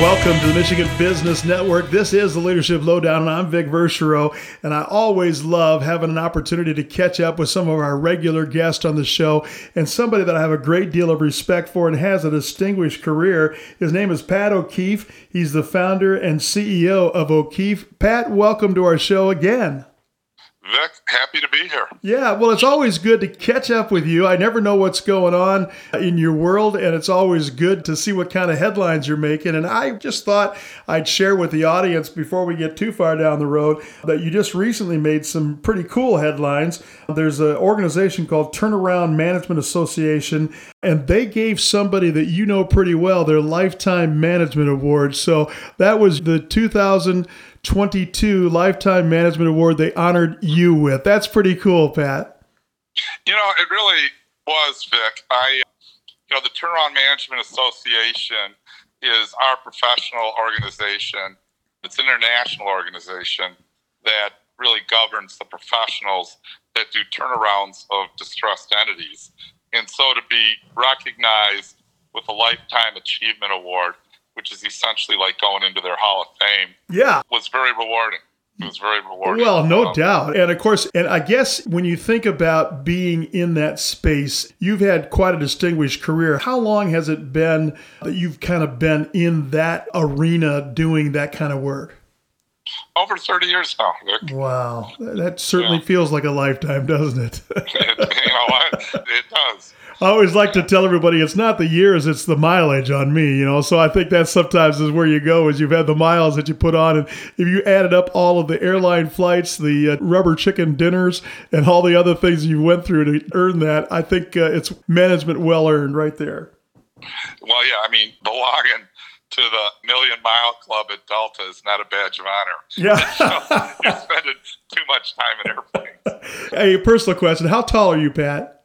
Welcome to the Michigan Business Network. This is the Leadership Lowdown, and I'm Vic Verchereau. And I always love having an opportunity to catch up with some of our regular guests on the show and somebody that I have a great deal of respect for and has a distinguished career. His name is Pat O'Keefe. He's the founder and CEO of O'Keefe. Pat, welcome to our show again. Vic, happy to be here. Yeah, well, it's always good to catch up with you. I never know what's going on in your world, and it's always good to see what kind of headlines you're making. And I just thought I'd share with the audience before we get too far down the road that you just recently made some pretty cool headlines. There's an organization called Turnaround Management Association, and they gave somebody that you know pretty well their Lifetime Management Award. So that was the 2000- 22 Lifetime Management Award they honored you with. That's pretty cool, Pat. You know, it really was, Vic. I, uh, you know, the Turnaround Management Association is our professional organization. It's an international organization that really governs the professionals that do turnarounds of distressed entities. And so to be recognized with a Lifetime Achievement Award which is essentially like going into their Hall of Fame. Yeah. Was very rewarding. It was very rewarding. Well, no um, doubt. And of course, and I guess when you think about being in that space, you've had quite a distinguished career. How long has it been that you've kind of been in that arena doing that kind of work? Over 30 years now, Vic. Wow. That certainly yeah. feels like a lifetime, doesn't it? it you know what? It does. I always like to tell everybody it's not the years, it's the mileage on me, you know. So I think that sometimes is where you go, is you've had the miles that you put on, and if you added up all of the airline flights, the uh, rubber chicken dinners, and all the other things you went through to earn that, I think uh, it's management well earned right there. Well, yeah, I mean, the login to the Million Mile Club at Delta is not a badge of honor. Yeah, you're spending too much time in airplanes. Hey, personal question: How tall are you, Pat?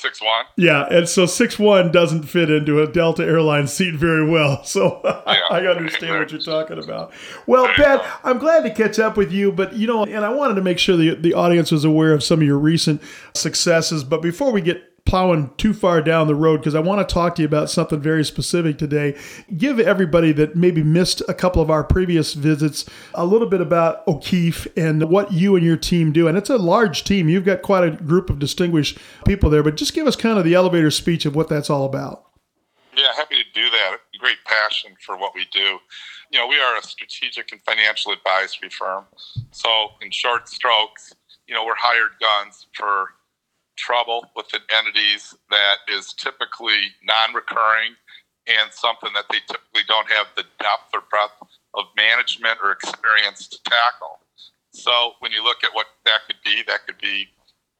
Six one. Yeah, and so six one doesn't fit into a Delta Airlines seat very well. So yeah, I understand what you're talking about. Well, Pat, I'm glad to catch up with you, but you know, and I wanted to make sure the the audience was aware of some of your recent successes. But before we get plowing too far down the road because I want to talk to you about something very specific today. Give everybody that maybe missed a couple of our previous visits a little bit about O'Keefe and what you and your team do. And it's a large team. You've got quite a group of distinguished people there, but just give us kind of the elevator speech of what that's all about. Yeah, happy to do that. Great passion for what we do. You know, we are a strategic and financial advisory firm. So, in short strokes, you know, we're hired guns for trouble with entities that is typically non-recurring and something that they typically don't have the depth or breadth of management or experience to tackle. So when you look at what that could be, that could be,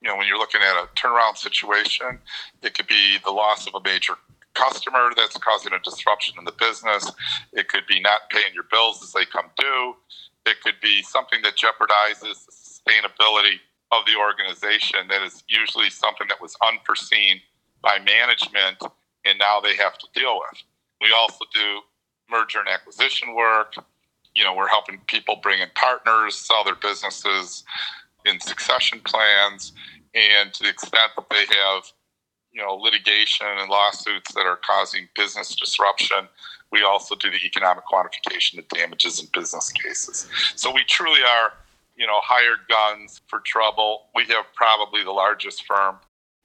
you know, when you're looking at a turnaround situation, it could be the loss of a major customer that's causing a disruption in the business. It could be not paying your bills as they come due. It could be something that jeopardizes the sustainability of the organization that is usually something that was unforeseen by management and now they have to deal with. We also do merger and acquisition work. You know, we're helping people bring in partners, sell their businesses in succession plans, and to the extent that they have, you know, litigation and lawsuits that are causing business disruption, we also do the economic quantification of damages in business cases. So we truly are you know, hired guns for trouble. We have probably the largest firm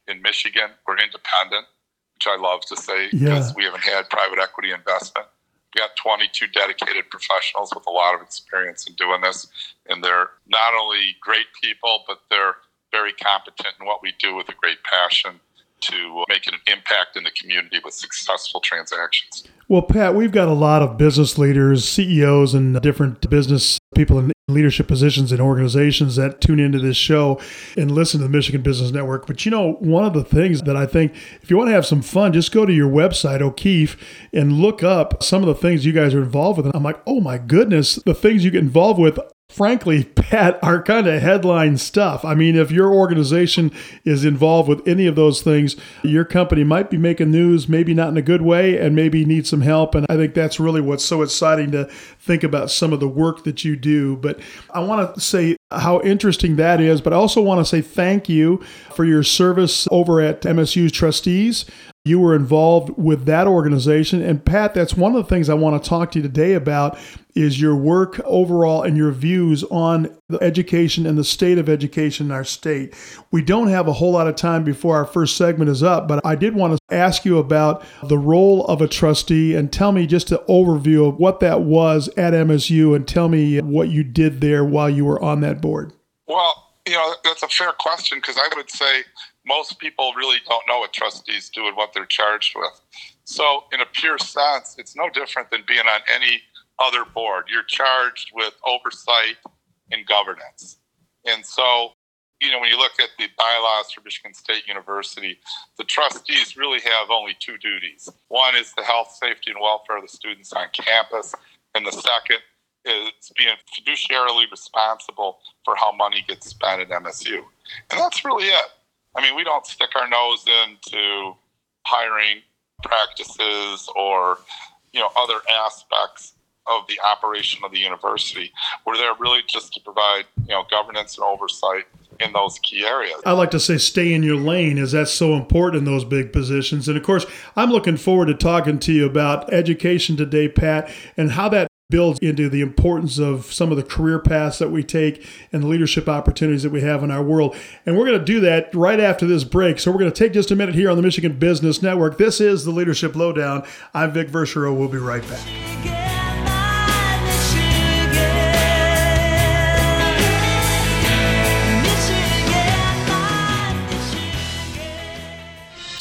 in Michigan. We're independent, which I love to say because yeah. we haven't had private equity investment. We got 22 dedicated professionals with a lot of experience in doing this, and they're not only great people, but they're very competent in what we do with a great passion to make an impact in the community with successful transactions. Well, Pat, we've got a lot of business leaders, CEOs, and different business people in leadership positions in organizations that tune into this show and listen to the Michigan Business Network. But you know, one of the things that I think, if you want to have some fun, just go to your website, O'Keefe, and look up some of the things you guys are involved with. And I'm like, oh my goodness, the things you get involved with frankly, Pat, are kind of headline stuff. I mean, if your organization is involved with any of those things, your company might be making news, maybe not in a good way, and maybe need some help. And I think that's really what's so exciting to think about some of the work that you do. But I want to say how interesting that is, but I also want to say thank you for your service over at MSU's trustees You were involved with that organization. And Pat, that's one of the things I want to talk to you today about is your work overall and your views on the education and the state of education in our state. We don't have a whole lot of time before our first segment is up, but I did want to ask you about the role of a trustee and tell me just an overview of what that was at MSU and tell me what you did there while you were on that board. Well, you know, that's a fair question because I would say most people really don't know what trustees do and what they're charged with. So, in a pure sense, it's no different than being on any other board. You're charged with oversight and governance. And so, you know, when you look at the bylaws for Michigan State University, the trustees really have only two duties. One is the health, safety, and welfare of the students on campus, and the second is being fiduciarily responsible for how money gets spent at MSU. And that's really it. I mean, we don't stick our nose into hiring practices or, you know, other aspects of the operation of the university. We're there really just to provide, you know, governance and oversight in those key areas. I like to say stay in your lane as that's so important in those big positions. And of course, I'm looking forward to talking to you about education today, Pat, and how that builds into the importance of some of the career paths that we take and the leadership opportunities that we have in our world. And we're going to do that right after this break. So we're going to take just a minute here on the Michigan Business Network. This is the Leadership Lowdown. I'm Vic Verchereau. We'll be right back.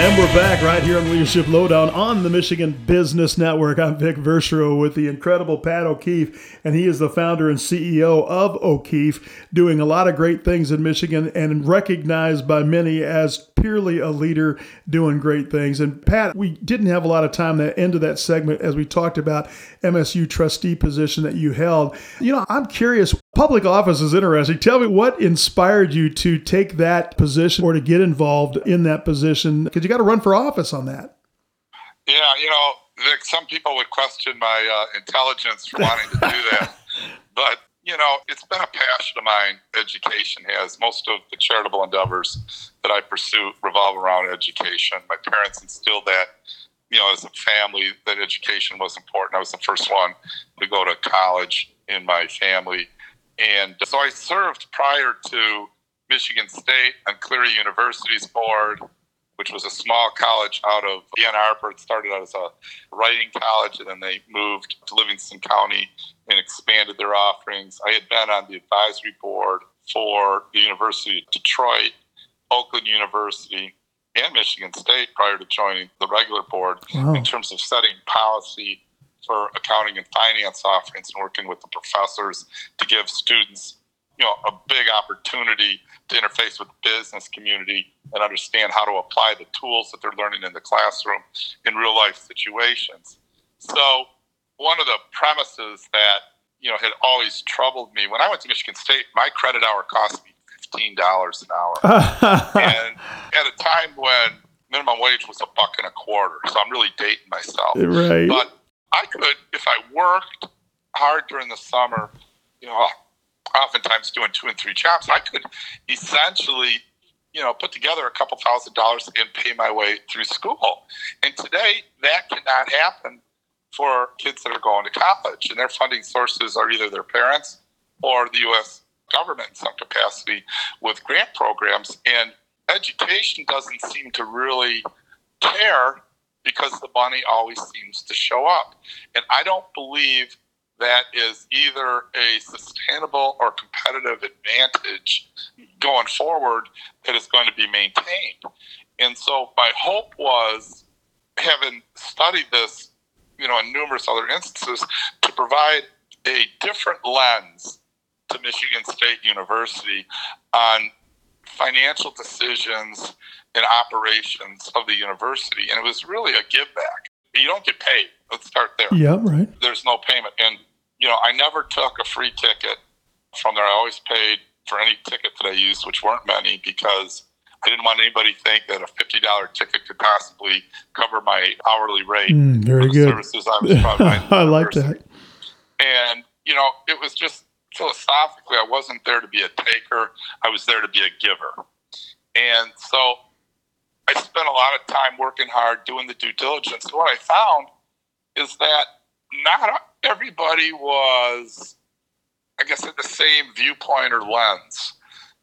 And we're back right here on Leadership Lowdown on the Michigan Business Network. I'm Vic Verchereau with the incredible Pat O'Keefe, and he is the founder and CEO of O'Keefe, doing a lot of great things in Michigan and recognized by many as purely a leader doing great things. And Pat, we didn't have a lot of time the end of that segment as we talked about MSU trustee position that you held. You know, I'm curious, public office is interesting. Tell me what inspired you to take that position or to get involved in that position because you got to run for office on that. Yeah, you know, Vic, some people would question my uh, intelligence for wanting to do that. but you know, it's been a passion of mine. Education has most of the charitable endeavors that I pursue revolve around education. My parents instilled that, you know, as a family, that education was important. I was the first one to go to college in my family, and so I served prior to Michigan State on Cleary University's board which was a small college out of Ann Arbor. It started out as a writing college, and then they moved to Livingston County and expanded their offerings. I had been on the advisory board for the University of Detroit, Oakland University, and Michigan State prior to joining the regular board wow. in terms of setting policy for accounting and finance offerings and working with the professors to give students you know a big opportunity to interface with the business community and understand how to apply the tools that they're learning in the classroom in real life situations. So one of the premises that you know had always troubled me when I went to Michigan State, my credit hour cost me fifteen dollars an hour, and at a time when minimum wage was a buck and a quarter. So I'm really dating myself, right? But I could, if I worked hard during the summer, you know, oftentimes doing two and three jobs, I could essentially, you know, put together a couple thousand dollars and pay my way through school. And today, that cannot happen for kids that are going to college, and their funding sources are either their parents or the U.S. government in some capacity with grant programs. And education doesn't seem to really care because the money always seems to show up. And I don't believe that is either a sustainable or competitive advantage going forward that is going to be maintained. And so my hope was, having studied this, you know, in numerous other instances, to provide a different lens to Michigan State University on financial decisions and operations of the university. And it was really a give back. You don't get paid. Let's start there. Yeah, right. There's no payment. And you know, I never took a free ticket from there. I always paid for any ticket that I used, which weren't many, because I didn't want anybody to think that a fifty dollar ticket could possibly cover my hourly rate Mm, very for the good. services I was providing. I like that. And you know, it was just philosophically, I wasn't there to be a taker. I was there to be a giver. And so spent a lot of time working hard, doing the due diligence. What I found is that not everybody was, I guess, at the same viewpoint or lens.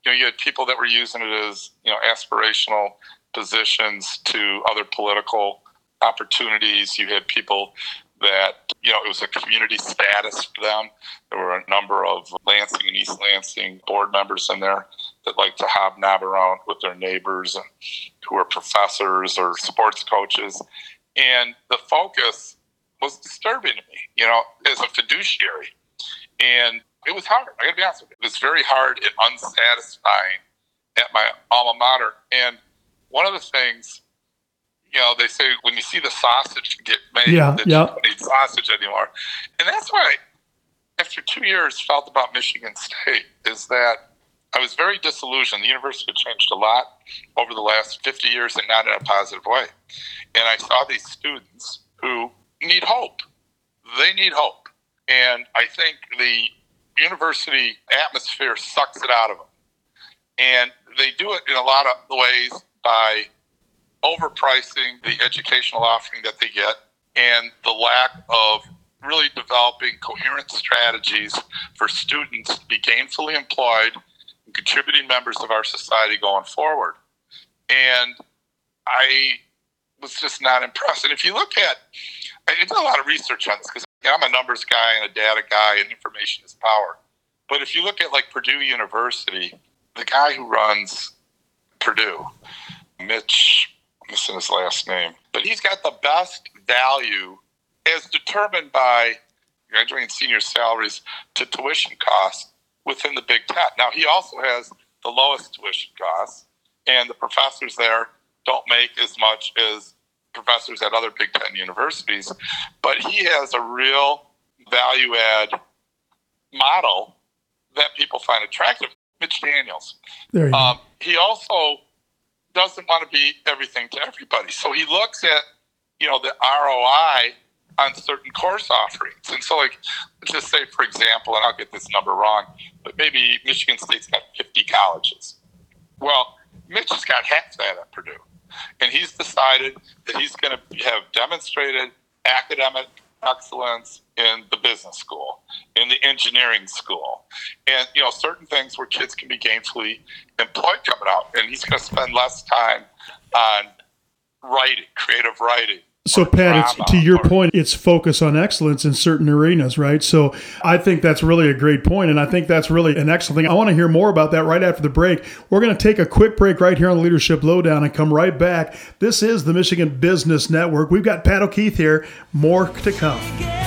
You know, you had people that were using it as, you know, aspirational positions to other political opportunities. You had people that, you know, it was a community status for them. There were a number of Lansing and East Lansing board members in there that like to hobnob around with their neighbors and who are professors or sports coaches. And the focus was disturbing to me, you know, as a fiduciary. And it was hard. I gotta be honest with you. It was very hard and unsatisfying at my alma mater. And one of the things, you know, they say when you see the sausage get made, Yeah, that yeah. you don't need sausage anymore. And that's I, after two years, felt about Michigan State is that I was very disillusioned. The university changed a lot over the last 50 years and not in a positive way. And I saw these students who need hope. They need hope. And I think the university atmosphere sucks it out of them. And they do it in a lot of ways by overpricing the educational offering that they get and the lack of really developing coherent strategies for students to be gainfully employed contributing members of our society going forward. And I was just not impressed. And if you look at, I did a lot of research on this because I'm a numbers guy and a data guy, and information is power. But if you look at like Purdue University, the guy who runs Purdue, Mitch, I'm missing his last name, but he's got the best value as determined by graduating senior salaries to tuition costs within the Big Ten. Now, he also has the lowest tuition costs, and the professors there don't make as much as professors at other Big Ten universities, but he has a real value add model that people find attractive. Mitch Daniels. There you. Um, he also doesn't want to be everything to everybody. So he looks at, you know, the ROI on certain course offerings. And so, like, just say, for example, and I'll get this number wrong, but maybe Michigan State's got 50 colleges. Well, Mitch has got half that at Purdue. And he's decided that he's going to have demonstrated academic excellence in the business school, in the engineering school, and you know certain things where kids can be gainfully employed coming out. And he's going to spend less time on writing, creative writing. So, Pat, it's, to your point, it's focus on excellence in certain arenas, right? So, I think that's really a great point, and I think that's really an excellent thing. I want to hear more about that right after the break. We're going to take a quick break right here on the Leadership Lowdown and come right back. This is the Michigan Business Network. We've got Pat O'Keefe here. More to come.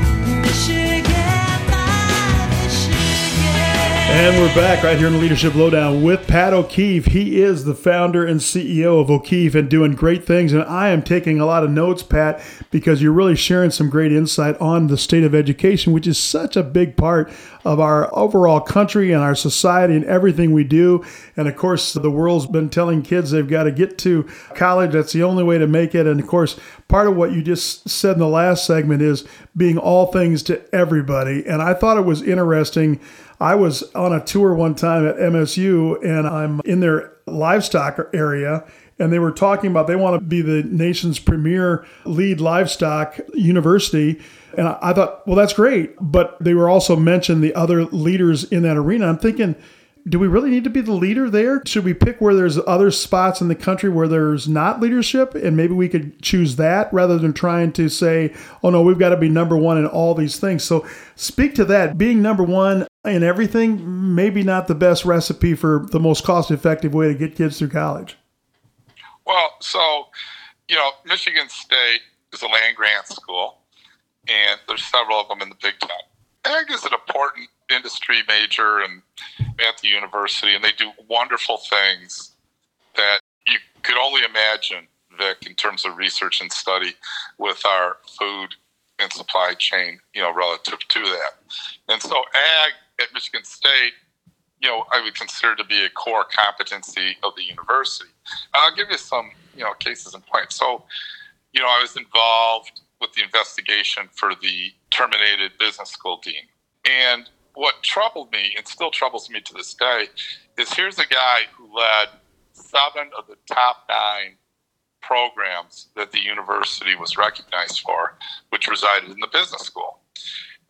should. And we're back right here in the Leadership Lowdown with Pat O'Keefe. He is the founder and CEO of O'Keefe and doing great things. And I am taking a lot of notes, Pat, because you're really sharing some great insight on the state of education, which is such a big part of our overall country and our society and everything we do. And of course, the world's been telling kids they've got to get to college. That's the only way to make it. And of course, part of what you just said in the last segment is being all things to everybody. And I thought it was interesting. I was on a tour one time at MSU and I'm in their livestock area and they were talking about they want to be the nation's premier lead livestock university. And I thought, well, that's great. But they were also mentioned the other leaders in that arena. I'm thinking, do we really need to be the leader there? Should we pick where there's other spots in the country where there's not leadership and maybe we could choose that rather than trying to say, oh no, we've got to be number one in all these things. So speak to that. Being number one in everything, maybe not the best recipe for the most cost effective way to get kids through college. Well, so, you know, Michigan State is a land grant school, and there's several of them in the Big Ten. Ag is an important industry major and at the university, and they do wonderful things that you could only imagine, Vic, in terms of research and study with our food and supply chain, you know, relative to that. And so ag at Michigan State, you know, I would consider to be a core competency of the university. And I'll give you some, you know, cases in point. So, you know, I was involved with the investigation for the terminated business school dean. And what troubled me, and still troubles me to this day, is here's a guy who led seven of the top nine programs that the university was recognized for, which resided in the business school.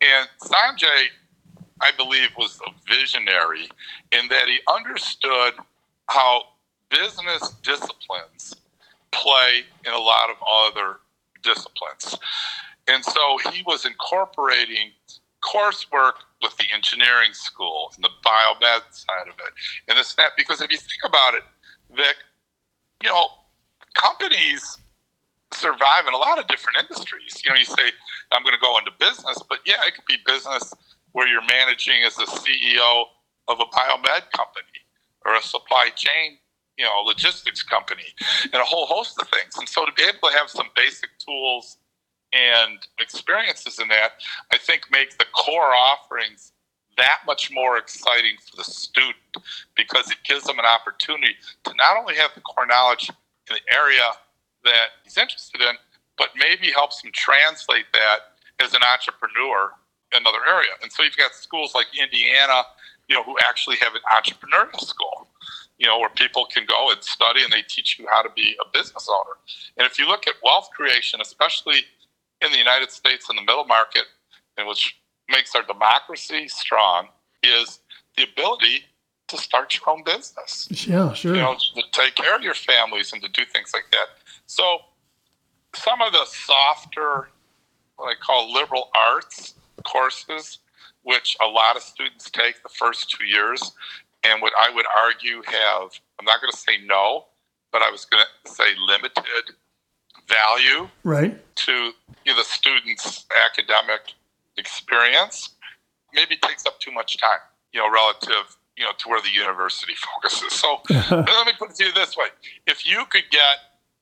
And Sanjay, I believe, was a visionary in that he understood how business disciplines play in a lot of other disciplines. And so he was incorporating coursework with the engineering school and the biomed side of it and this that because if you think about it Vic, you know companies survive in a lot of different industries. You know you say i'm going to go into business but yeah it could be business where you're managing as a ceo of a biomed company or a supply chain you know logistics company and a whole host of things. And so to be able to have some basic tools and experiences in that, I think make the core offerings that much more exciting for the student because it gives them an opportunity to not only have the core knowledge in the area that he's interested in, but maybe helps him translate that as an entrepreneur in another area. And so you've got schools like Indiana, you know, who actually have an entrepreneurial school, you know, where people can go and study and they teach you how to be a business owner. And if you look at wealth creation, especially in the United States in the middle market, and which makes our democracy strong, is the ability to start your own business. Yeah, sure. You know, to take care of your families and to do things like that. So, some of the softer, what I call liberal arts courses, which a lot of students take the first two years, and what I would argue have, I'm not going to say no, but I was going to say limited value right. to the student's academic experience maybe takes up too much time, you know, relative, you know, to where the university focuses. So let me put it to you this way. If you could get,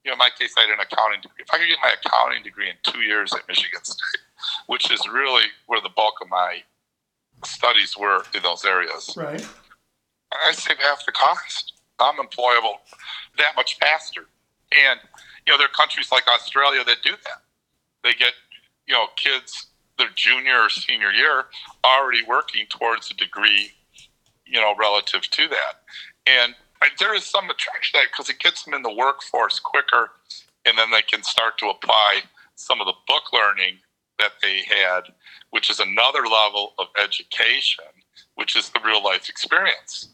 you know, in my case, I had an accounting degree. If I could get my accounting degree in two years at Michigan State, which is really where the bulk of my studies were in those areas, right. I save half the cost. I'm employable that much faster. And know, there are countries like Australia that do that. They get, you know, kids their junior or senior year already working towards a degree, you know, relative to that. And there is some attraction to that because it gets them in the workforce quicker, and then they can start to apply some of the book learning that they had, which is another level of education, which is the real life experience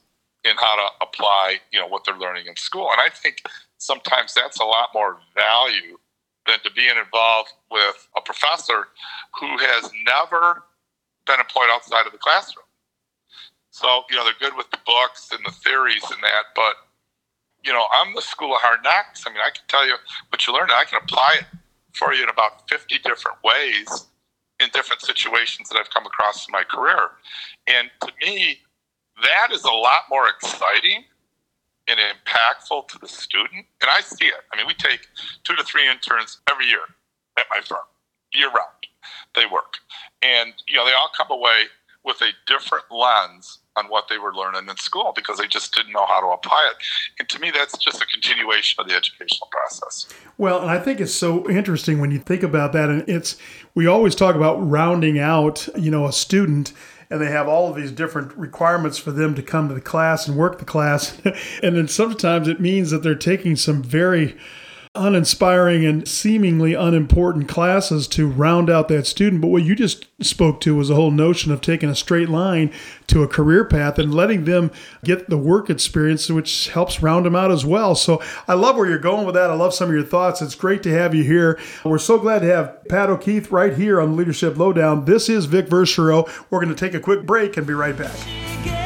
in how to apply, you know, what they're learning in school. And I think sometimes that's a lot more value than to being involved with a professor who has never been employed outside of the classroom. So, you know, they're good with the books and the theories and that, but, you know, I'm the school of hard knocks. I mean, I can tell you what you learned, I can apply it for you in about 50 different ways in different situations that I've come across in my career. And to me, that is a lot more exciting and impactful to the student. And I see it. I mean, we take two to three interns every year at my firm, year round. They work. And, you know, they all come away with a different lens on what they were learning in school because they just didn't know how to apply it. And to me, that's just a continuation of the educational process. Well, and I think it's so interesting when you think about that. And it's, we always talk about rounding out, you know, a student and they have all of these different requirements for them to come to the class and work the class. and then sometimes it means that they're taking some very uninspiring and seemingly unimportant classes to round out that student. But what you just spoke to was the whole notion of taking a straight line to a career path and letting them get the work experience, which helps round them out as well. So I love where you're going with that. I love some of your thoughts. It's great to have you here. We're so glad to have Pat O'Keefe right here on Leadership Lowdown. This is Vic Verchereau. We're going to take a quick break and be right back.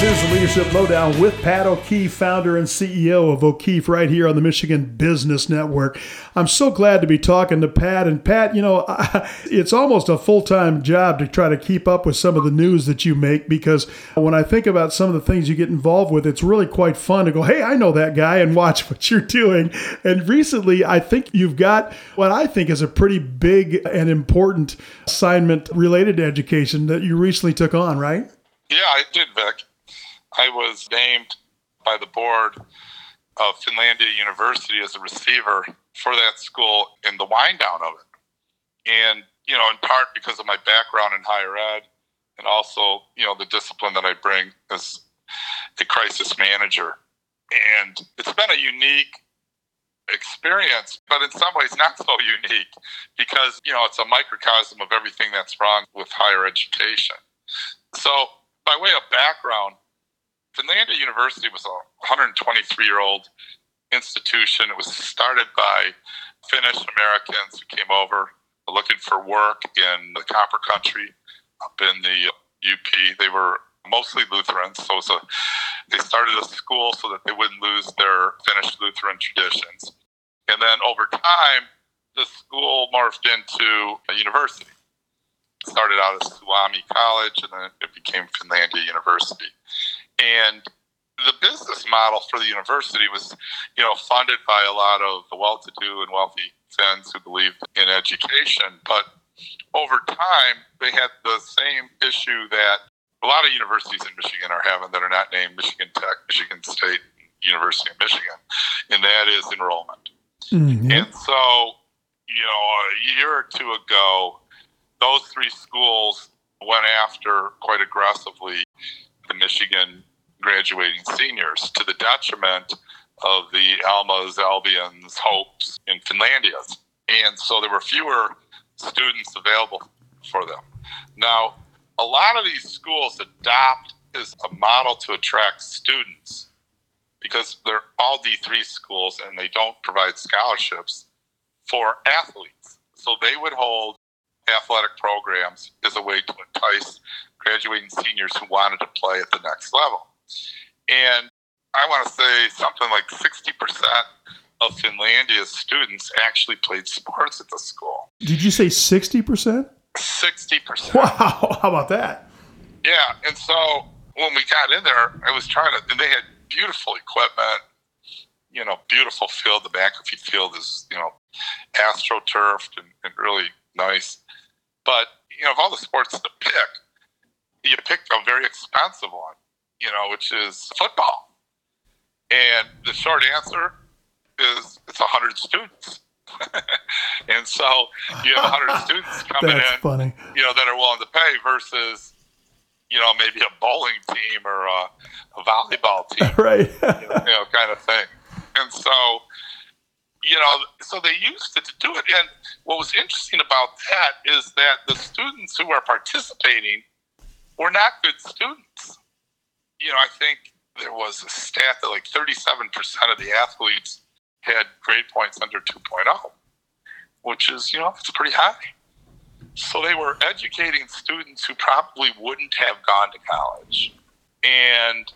This is the Leadership Lowdown with Pat O'Keefe, founder and CEO of O'Keefe, right here on the Michigan Business Network. I'm so glad to be talking to Pat. And Pat, you know, it's almost a full time job to try to keep up with some of the news that you make because when I think about some of the things you get involved with, it's really quite fun to go, hey, I know that guy and watch what you're doing. And recently, I think you've got what I think is a pretty big and important assignment related to education that you recently took on, right? Yeah, I did, Vic. I was named by the board of Finlandia University as a receiver for that school in the wind down of it. And, you know, in part because of my background in higher ed and also, you know, the discipline that I bring as a crisis manager. And it's been a unique experience, but in some ways not so unique because, you know, it's a microcosm of everything that's wrong with higher education. So, by way of background, Finlandia University was a 123 year old institution. It was started by Finnish Americans who came over looking for work in the Copper Country up in the UP. They were mostly Lutherans, so a, they started a school so that they wouldn't lose their Finnish Lutheran traditions. And then over time, the school morphed into a university. It started out as Suomi College, and then it became Finlandia University. And the business model for the university was, you know, funded by a lot of the well-to-do and wealthy Finns who believed in education. But over time, they had the same issue that a lot of universities in Michigan are having that are not named Michigan Tech, Michigan State University of Michigan, and that is enrollment. Mm-hmm. And so, you know, a year or two ago, those three schools went after quite aggressively Michigan graduating seniors to the detriment of the Almas, Albions, Hopes, and Finlandias. And so there were fewer students available for them. Now, a lot of these schools adopt as a model to attract students because they're all D3 schools and they don't provide scholarships for athletes. So they would hold athletic programs as a way to entice graduating seniors who wanted to play at the next level. And I want to say something like 60% of Finlandia's students actually played sports at the school. Did you say 60%? 60%. Wow. How about that? Yeah. And so when we got in there, I was trying to, and they had beautiful equipment, you know, beautiful field. The McAfee field is, you know, astroturfed and, and really nice. But, you know, of all the sports to pick, you picked a very expensive one, you know, which is football. And the short answer is it's 100 students. and so you have 100 students coming in, funny. you know, that are willing to pay versus, you know, maybe a bowling team or a, a volleyball team, right? you, know, you know, kind of thing. And so, you know, so they used it to do it. And what was interesting about that is that the students who are participating were not good students. You know, I think there was a stat that like 37% of the athletes had grade points under 2.0, which is, you know, it's pretty high. So they were educating students who probably wouldn't have gone to college. And,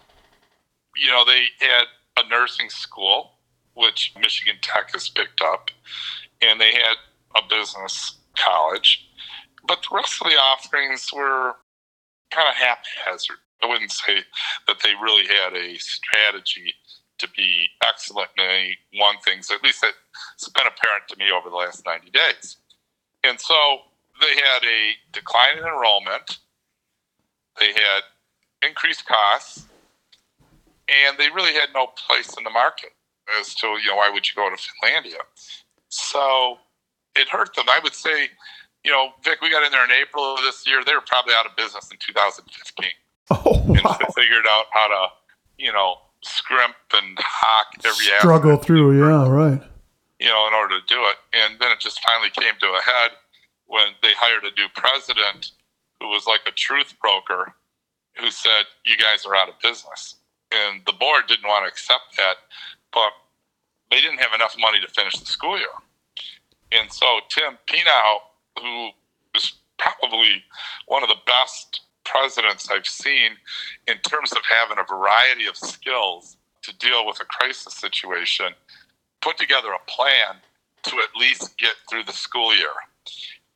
you know, they had a nursing school, which Michigan Tech has picked up, and they had a business college. But the rest of the offerings were kind of haphazard. I wouldn't say that they really had a strategy to be excellent in any one things. At least it's been apparent to me over the last 90 days. And so they had a decline in enrollment, they had increased costs, and they really had no place in the market as to, you know, why would you go to Finlandia? So it hurt them. I would say, you know, Vic, we got in there in April of this year. They were probably out of business in 2015. Oh, wow. And they figured out how to, you know, scrimp and hawk every struggle through. Yeah, right. You know, in order to do it, and then it just finally came to a head when they hired a new president who was like a truth broker, who said, "You guys are out of business," and the board didn't want to accept that, but they didn't have enough money to finish the school year, and so Tim Pinnow, who is probably one of the best presidents I've seen in terms of having a variety of skills to deal with a crisis situation, put together a plan to at least get through the school year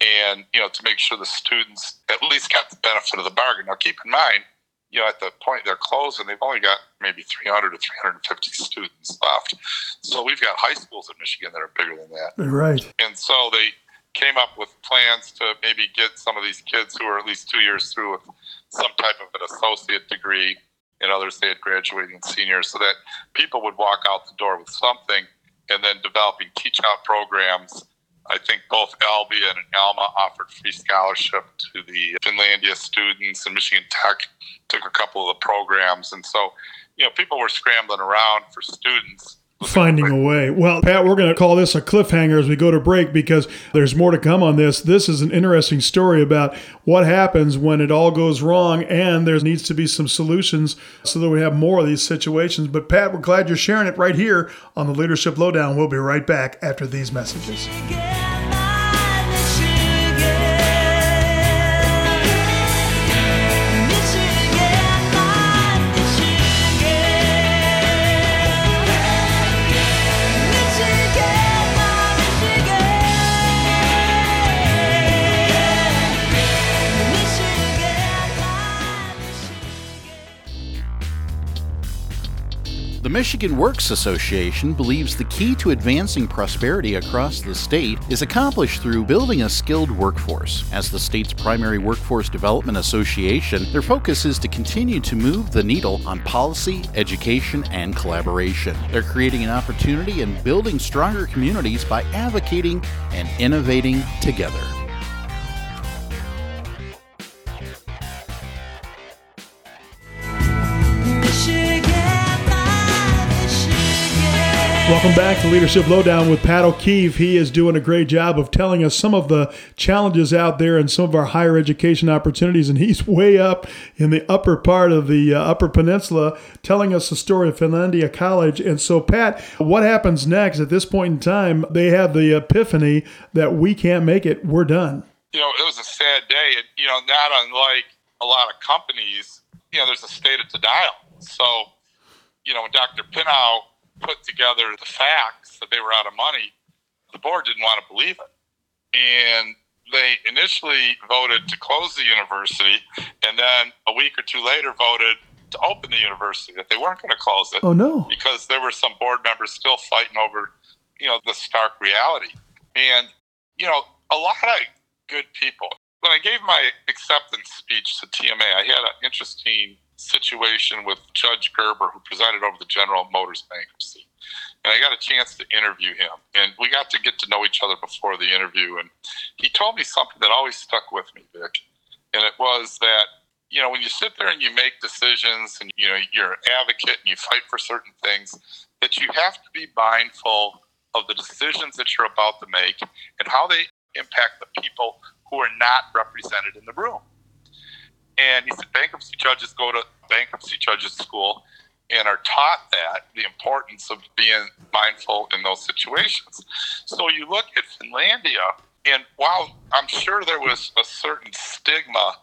and you know to make sure the students at least got the benefit of the bargain. Now keep in mind, you know, at the point they're closing, they've only got maybe 300 to 350 students left. So we've got high schools in Michigan that are bigger than that. Right. And so they came up with plans to maybe get some of these kids who are at least two years through with some type of an associate degree, and others they had graduating seniors, so that people would walk out the door with something, and then developing teach out programs. I think both Albion and Alma offered free scholarship to the Finlandia students, and Michigan Tech took a couple of the programs, and so you know people were scrambling around for students finding a way. Well, Pat, we're going to call this a cliffhanger as we go to break because there's more to come on this. This is an interesting story about what happens when it all goes wrong and there needs to be some solutions so that we have more of these situations. But Pat, we're glad you're sharing it right here on the Leadership Lowdown. We'll be right back after these messages. The Michigan Works Association believes the key to advancing prosperity across the state is accomplished through building a skilled workforce. As the state's primary workforce development association, their focus is to continue to move the needle on policy, education, and collaboration. They're creating an opportunity and building stronger communities by advocating and innovating together. Welcome back to Leadership Lowdown with Pat O'Keefe. He is doing a great job of telling us some of the challenges out there and some of our higher education opportunities. And he's way up in the upper part of the uh, Upper Peninsula telling us the story of Finlandia College. And so, Pat, what happens next at this point in time? They have the epiphany that we can't make it. We're done. You know, it was a sad day. And, you know, not unlike a lot of companies, you know, there's a state of denial. So, you know, when Dr. Pinnow put together the facts that they were out of money, the board didn't want to believe it. And they initially voted to close the university, and then a week or two later voted to open the university, that they weren't going to close it. Oh, no. Because there were some board members still fighting over, you know, the stark reality. And, you know, a lot of good people. When I gave my acceptance speech to TMA, I had an interesting situation with Judge Gerber, who presided over the General Motors bankruptcy. And I got a chance to interview him. And we got to get to know each other before the interview. And he told me something that always stuck with me, Vic. And it was that, you know, when you sit there and you make decisions and, you know, you're an advocate and you fight for certain things, that you have to be mindful of the decisions that you're about to make and how they impact the people who are not represented in the room. And he said bankruptcy judges go to bankruptcy judges school and are taught that the importance of being mindful in those situations. So you look at Finlandia, And while I'm sure there was a certain stigma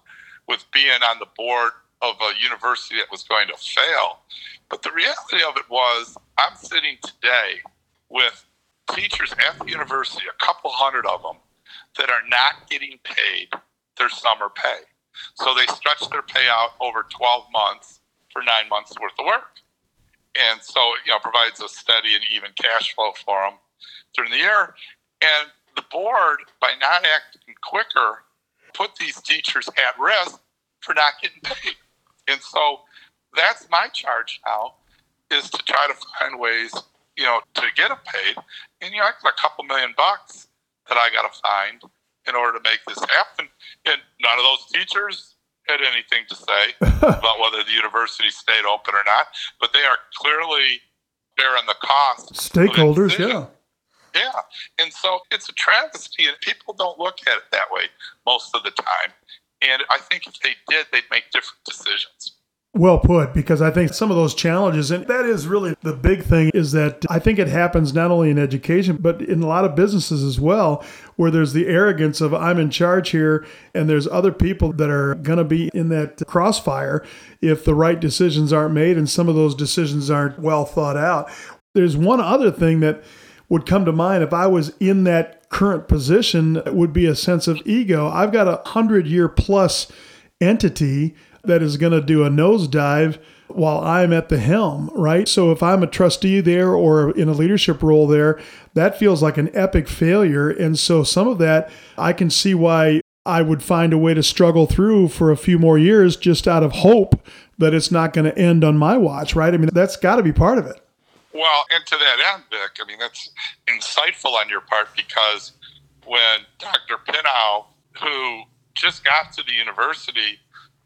with being on the board of a university that was going to fail, but the reality of it was I'm sitting today with teachers at the university, a couple hundred of them, that are not getting paid their summer pay. So they stretch their payout over 12 months for nine months worth of work. And so, you know, provides a steady and even cash flow for them during the year. And the board, by not acting quicker, put these teachers at risk for not getting paid. And so that's my charge now is to try to find ways, you know, to get them paid. And, you know, I got a couple million bucks that I got to find in order to make this happen. And none of those teachers had anything to say about whether the university stayed open or not, but they are clearly bearing the cost. Stakeholders, yeah. Yeah. And so it's a travesty, and people don't look at it that way most of the time. And I think if they did, they'd make different decisions. Well put, because I think some of those challenges, and that is really the big thing, is that I think it happens not only in education, but in a lot of businesses as well, where there's the arrogance of I'm in charge here, and there's other people that are going to be in that crossfire if the right decisions aren't made and some of those decisions aren't well thought out. There's one other thing that would come to mind if I was in that current position would be a sense of ego. I've got a hundred year plus entity that is going to do a nosedive while I'm at the helm, right? So if I'm a trustee there or in a leadership role there, that feels like an epic failure. And so some of that, I can see why I would find a way to struggle through for a few more years just out of hope that it's not going to end on my watch, right? I mean, that's got to be part of it. Well, and to that end, Vic, I mean, that's insightful on your part because when Dr. Pinnow, who just got to the university,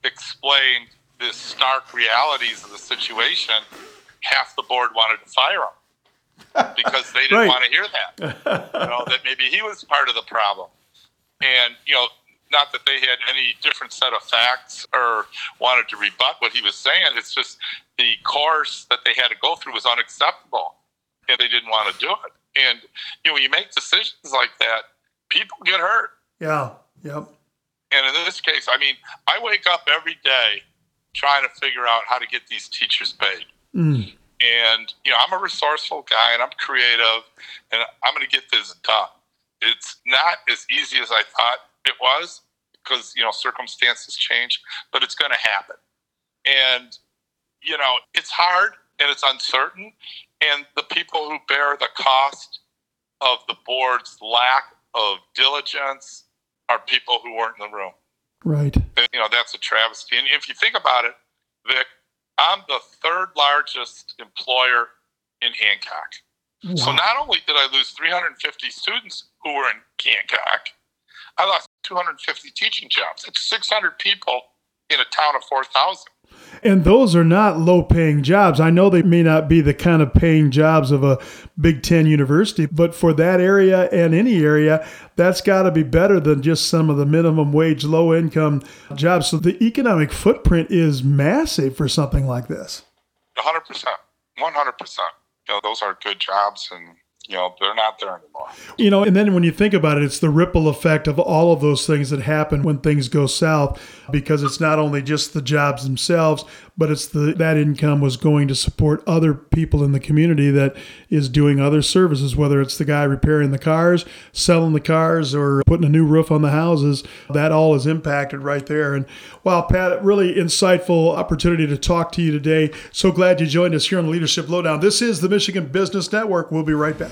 explained the stark realities of the situation, half the board wanted to fire him because they didn't Right. want to hear that. You know, that maybe he was part of the problem. And, you know, not that they had any different set of facts or wanted to rebut what he was saying. It's just the course that they had to go through was unacceptable and they didn't want to do it. And, you know, when you make decisions like that, people get hurt. Yeah. Yep. And in this case, I mean, I wake up every day trying to figure out how to get these teachers paid. Mm. And, you know, I'm a resourceful guy and I'm creative and I'm going to get this done. It's not as easy as I thought it was because, you know, circumstances change, but it's going to happen. And, you know, it's hard and it's uncertain. And the people who bear the cost of the board's lack of diligence are people who weren't in the room. Right. You know, that's a travesty. And if you think about it, Vic, I'm the third largest employer in Hancock. So not only did I lose 350 students who were in Hancock, I lost 250 teaching jobs. That's 600 people in a town of 4,000. And those are not low paying jobs. I know they may not be the kind of paying jobs of a Big Ten university, but for that area and any area, that's got to be better than just some of the minimum wage, low income jobs. So the economic footprint is massive for something like this. 100%. 100%. You know, those are good jobs and, you know, they're not there anymore. You know, and then when you think about it, it's the ripple effect of all of those things that happen when things go south because it's not only just the jobs themselves, but it's the that income was going to support other people in the community that is doing other services, whether it's the guy repairing the cars, selling the cars, or putting a new roof on the houses. That all is impacted right there. And wow, Pat, really insightful opportunity to talk to you today. So glad you joined us here on the Leadership Lowdown. This is the Michigan Business Network. We'll be right back.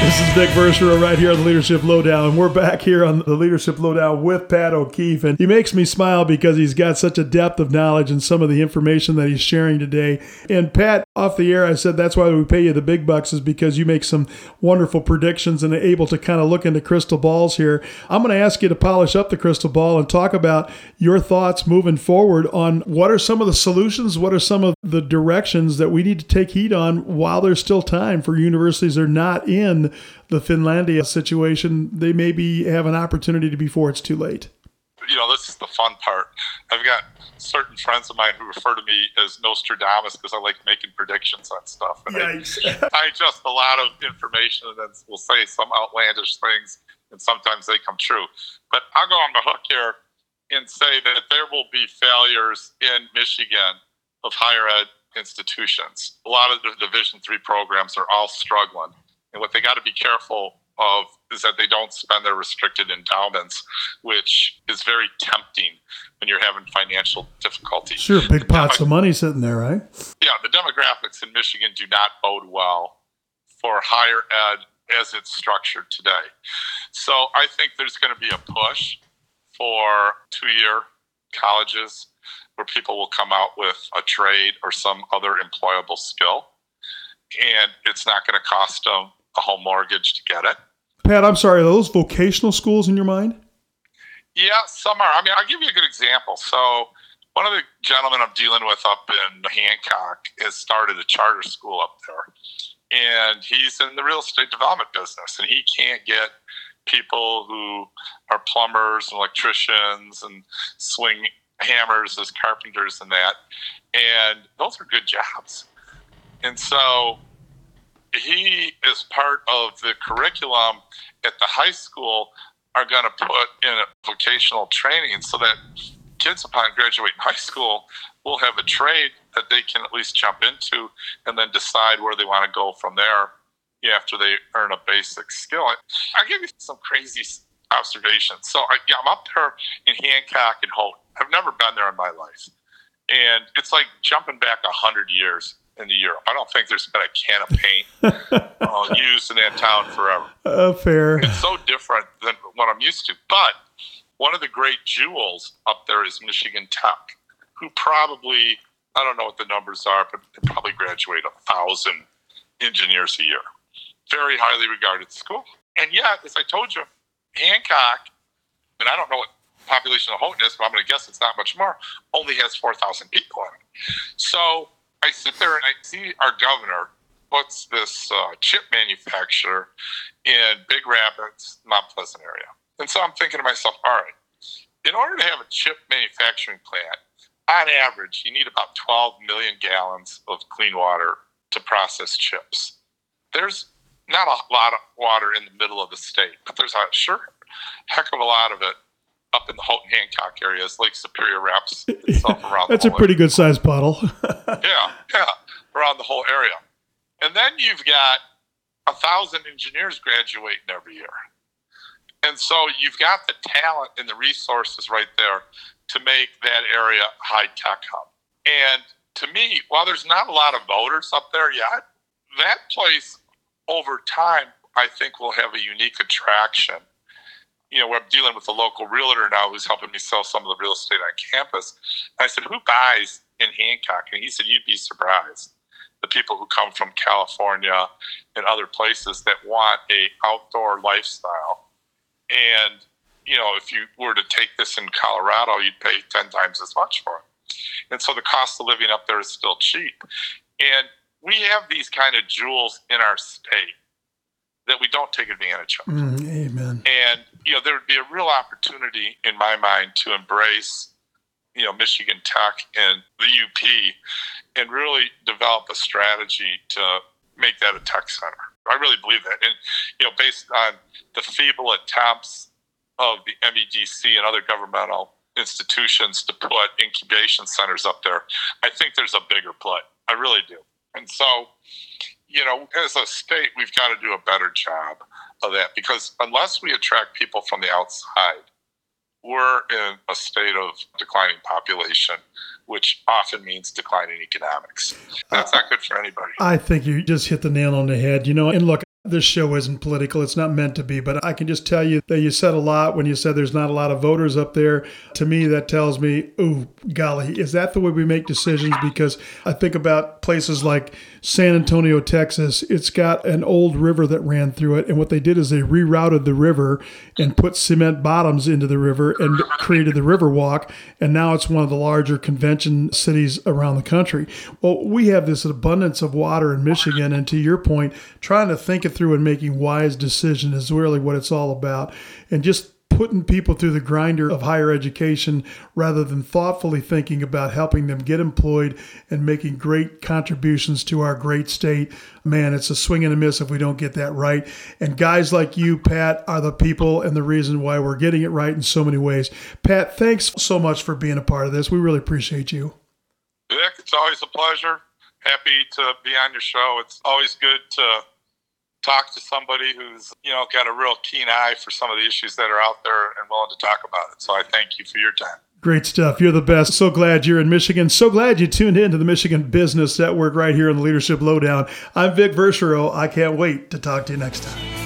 This is Vic Verchereau right here on the Leadership Lowdown. We're back here on the Leadership Lowdown with Pat O'Keefe. And he makes me smile because he's got such a depth of knowledge and some of the information that he's sharing today. And Pat, off the air, I said that's why we pay you the big bucks is because you make some wonderful predictions and are able to kind of look into crystal balls here. I'm going to ask you to polish up the crystal ball and talk about your thoughts moving forward on what are some of the solutions, what are some of the directions that we need to take heed on while there's still time for universities that are not in the Finlandia situation, they maybe have an opportunity to before it's too late. You know, this is the fun part. I've got certain friends of mine who refer to me as Nostradamus because I like making predictions on stuff. And Yikes. I, I just a lot of information and then we'll say some outlandish things and sometimes they come true. But I'll go on the hook here and say that there will be failures in Michigan of higher ed institutions. A lot of the Division three programs are all struggling. And what they got to be careful of is that they don't spend their restricted endowments, which is very tempting when you're having financial difficulties. Sure, big pots of money sitting there, right? Yeah, the demographics in Michigan do not bode well for higher ed as it's structured today. So I think there's going to be a push for two year colleges where people will come out with a trade or some other employable skill. And it's not going to cost them a home mortgage to get it. Pat, I'm sorry, are those vocational schools in your mind? Yeah, some are. I mean, I'll give you a good example. So, one of the gentlemen I'm dealing with up in Hancock has started a charter school up there. And he's in the real estate development business, and he can't get people who are plumbers and electricians and swing hammers as carpenters and that. And those are good jobs. And so he, as part of the curriculum at the high school, are going to put in vocational training so that kids, upon graduating high school, will have a trade that they can at least jump into and then decide where they want to go from there after they earn a basic skill. I'll give you some crazy observations. So I, yeah, I'm up there in Hancock and Houghton. I've never been there in my life. And it's like jumping back a hundred years into Europe. I don't think there's been a can of paint uh, used in that town forever. Uh, fair. It's so different than what I'm used to. But one of the great jewels up there is Michigan Tech, who probably, I don't know what the numbers are, but they probably graduate a thousand engineers a year. Very highly regarded school. And yet, as I told you, Hancock, and I don't know what population of Houghton is, but I'm going to guess it's not much more, only has 4,000 people in it. So I sit there and I see our governor puts this uh, chip manufacturer in Big Rapids, Mount Pleasant area. And so I'm thinking to myself, all right, in order to have a chip manufacturing plant, on average, you need about 12 million gallons of clean water to process chips. There's not a lot of water in the middle of the state, but there's a sure heck of a lot of it up in the Houghton Hancock areas. Lake Superior wraps itself around. That's a pretty good sized puddle. yeah, yeah, around the whole area. And then you've got a thousand engineers graduating every year. And so you've got the talent and the resources right there to make that area high tech hub. And to me, while there's not a lot of voters up there yet, that place over time, I think will have a unique attraction. You know, I'm dealing with a local realtor now who's helping me sell some of the real estate on campus. I said, Who buys in Hancock? And he said, You'd be surprised. The people who come from California and other places that want a outdoor lifestyle. And, you know, if you were to take this in Colorado, you'd pay 10 times as much for it. And so the cost of living up there is still cheap. And we have these kind of jewels in our state that we don't take advantage of. Mm, amen. And you know, there would be a real opportunity in my mind to embrace, you know, Michigan Tech and the UP, and really develop a strategy to make that a tech center. I really believe that, and you know, based on the feeble attempts of the MEDC and other governmental institutions to put incubation centers up there, I think there's a bigger play. I really do. And so, you know, as a state, we've got to do a better job of that because unless we attract people from the outside, we're in a state of declining population, which often means declining economics. That's not good for anybody. I think you just hit the nail on the head. You know, and look, this show isn't political. It's not meant to be, but I can just tell you that you said a lot when you said there's not a lot of voters up there. To me, that tells me, oh, golly, is that the way we make decisions? Because I think about places like San Antonio, Texas. It's got an old river that ran through it. And what they did is they rerouted the river and put cement bottoms into the river and created the Riverwalk. And now it's one of the larger convention cities around the country. Well, we have this abundance of water in Michigan. And to your point, trying to think it through and making wise decisions is really what it's all about. And just putting people through the grinder of higher education rather than thoughtfully thinking about helping them get employed and making great contributions to our great state. Man, it's a swing and a miss if we don't get that right. And guys like you, Pat, are the people and the reason why we're getting it right in so many ways. Pat, thanks so much for being a part of this. We really appreciate you. Vic, it's always a pleasure. Happy to be on your show. It's always good to talk to somebody who's you know got a real keen eye for some of the issues that are out there and willing to talk about it. So I thank you for your time. Great stuff. You're the best. So glad you're in Michigan. So glad you tuned in to the Michigan Business Network right here on the Leadership Lowdown. I'm Vic Verchereau. I can't wait to talk to you next time.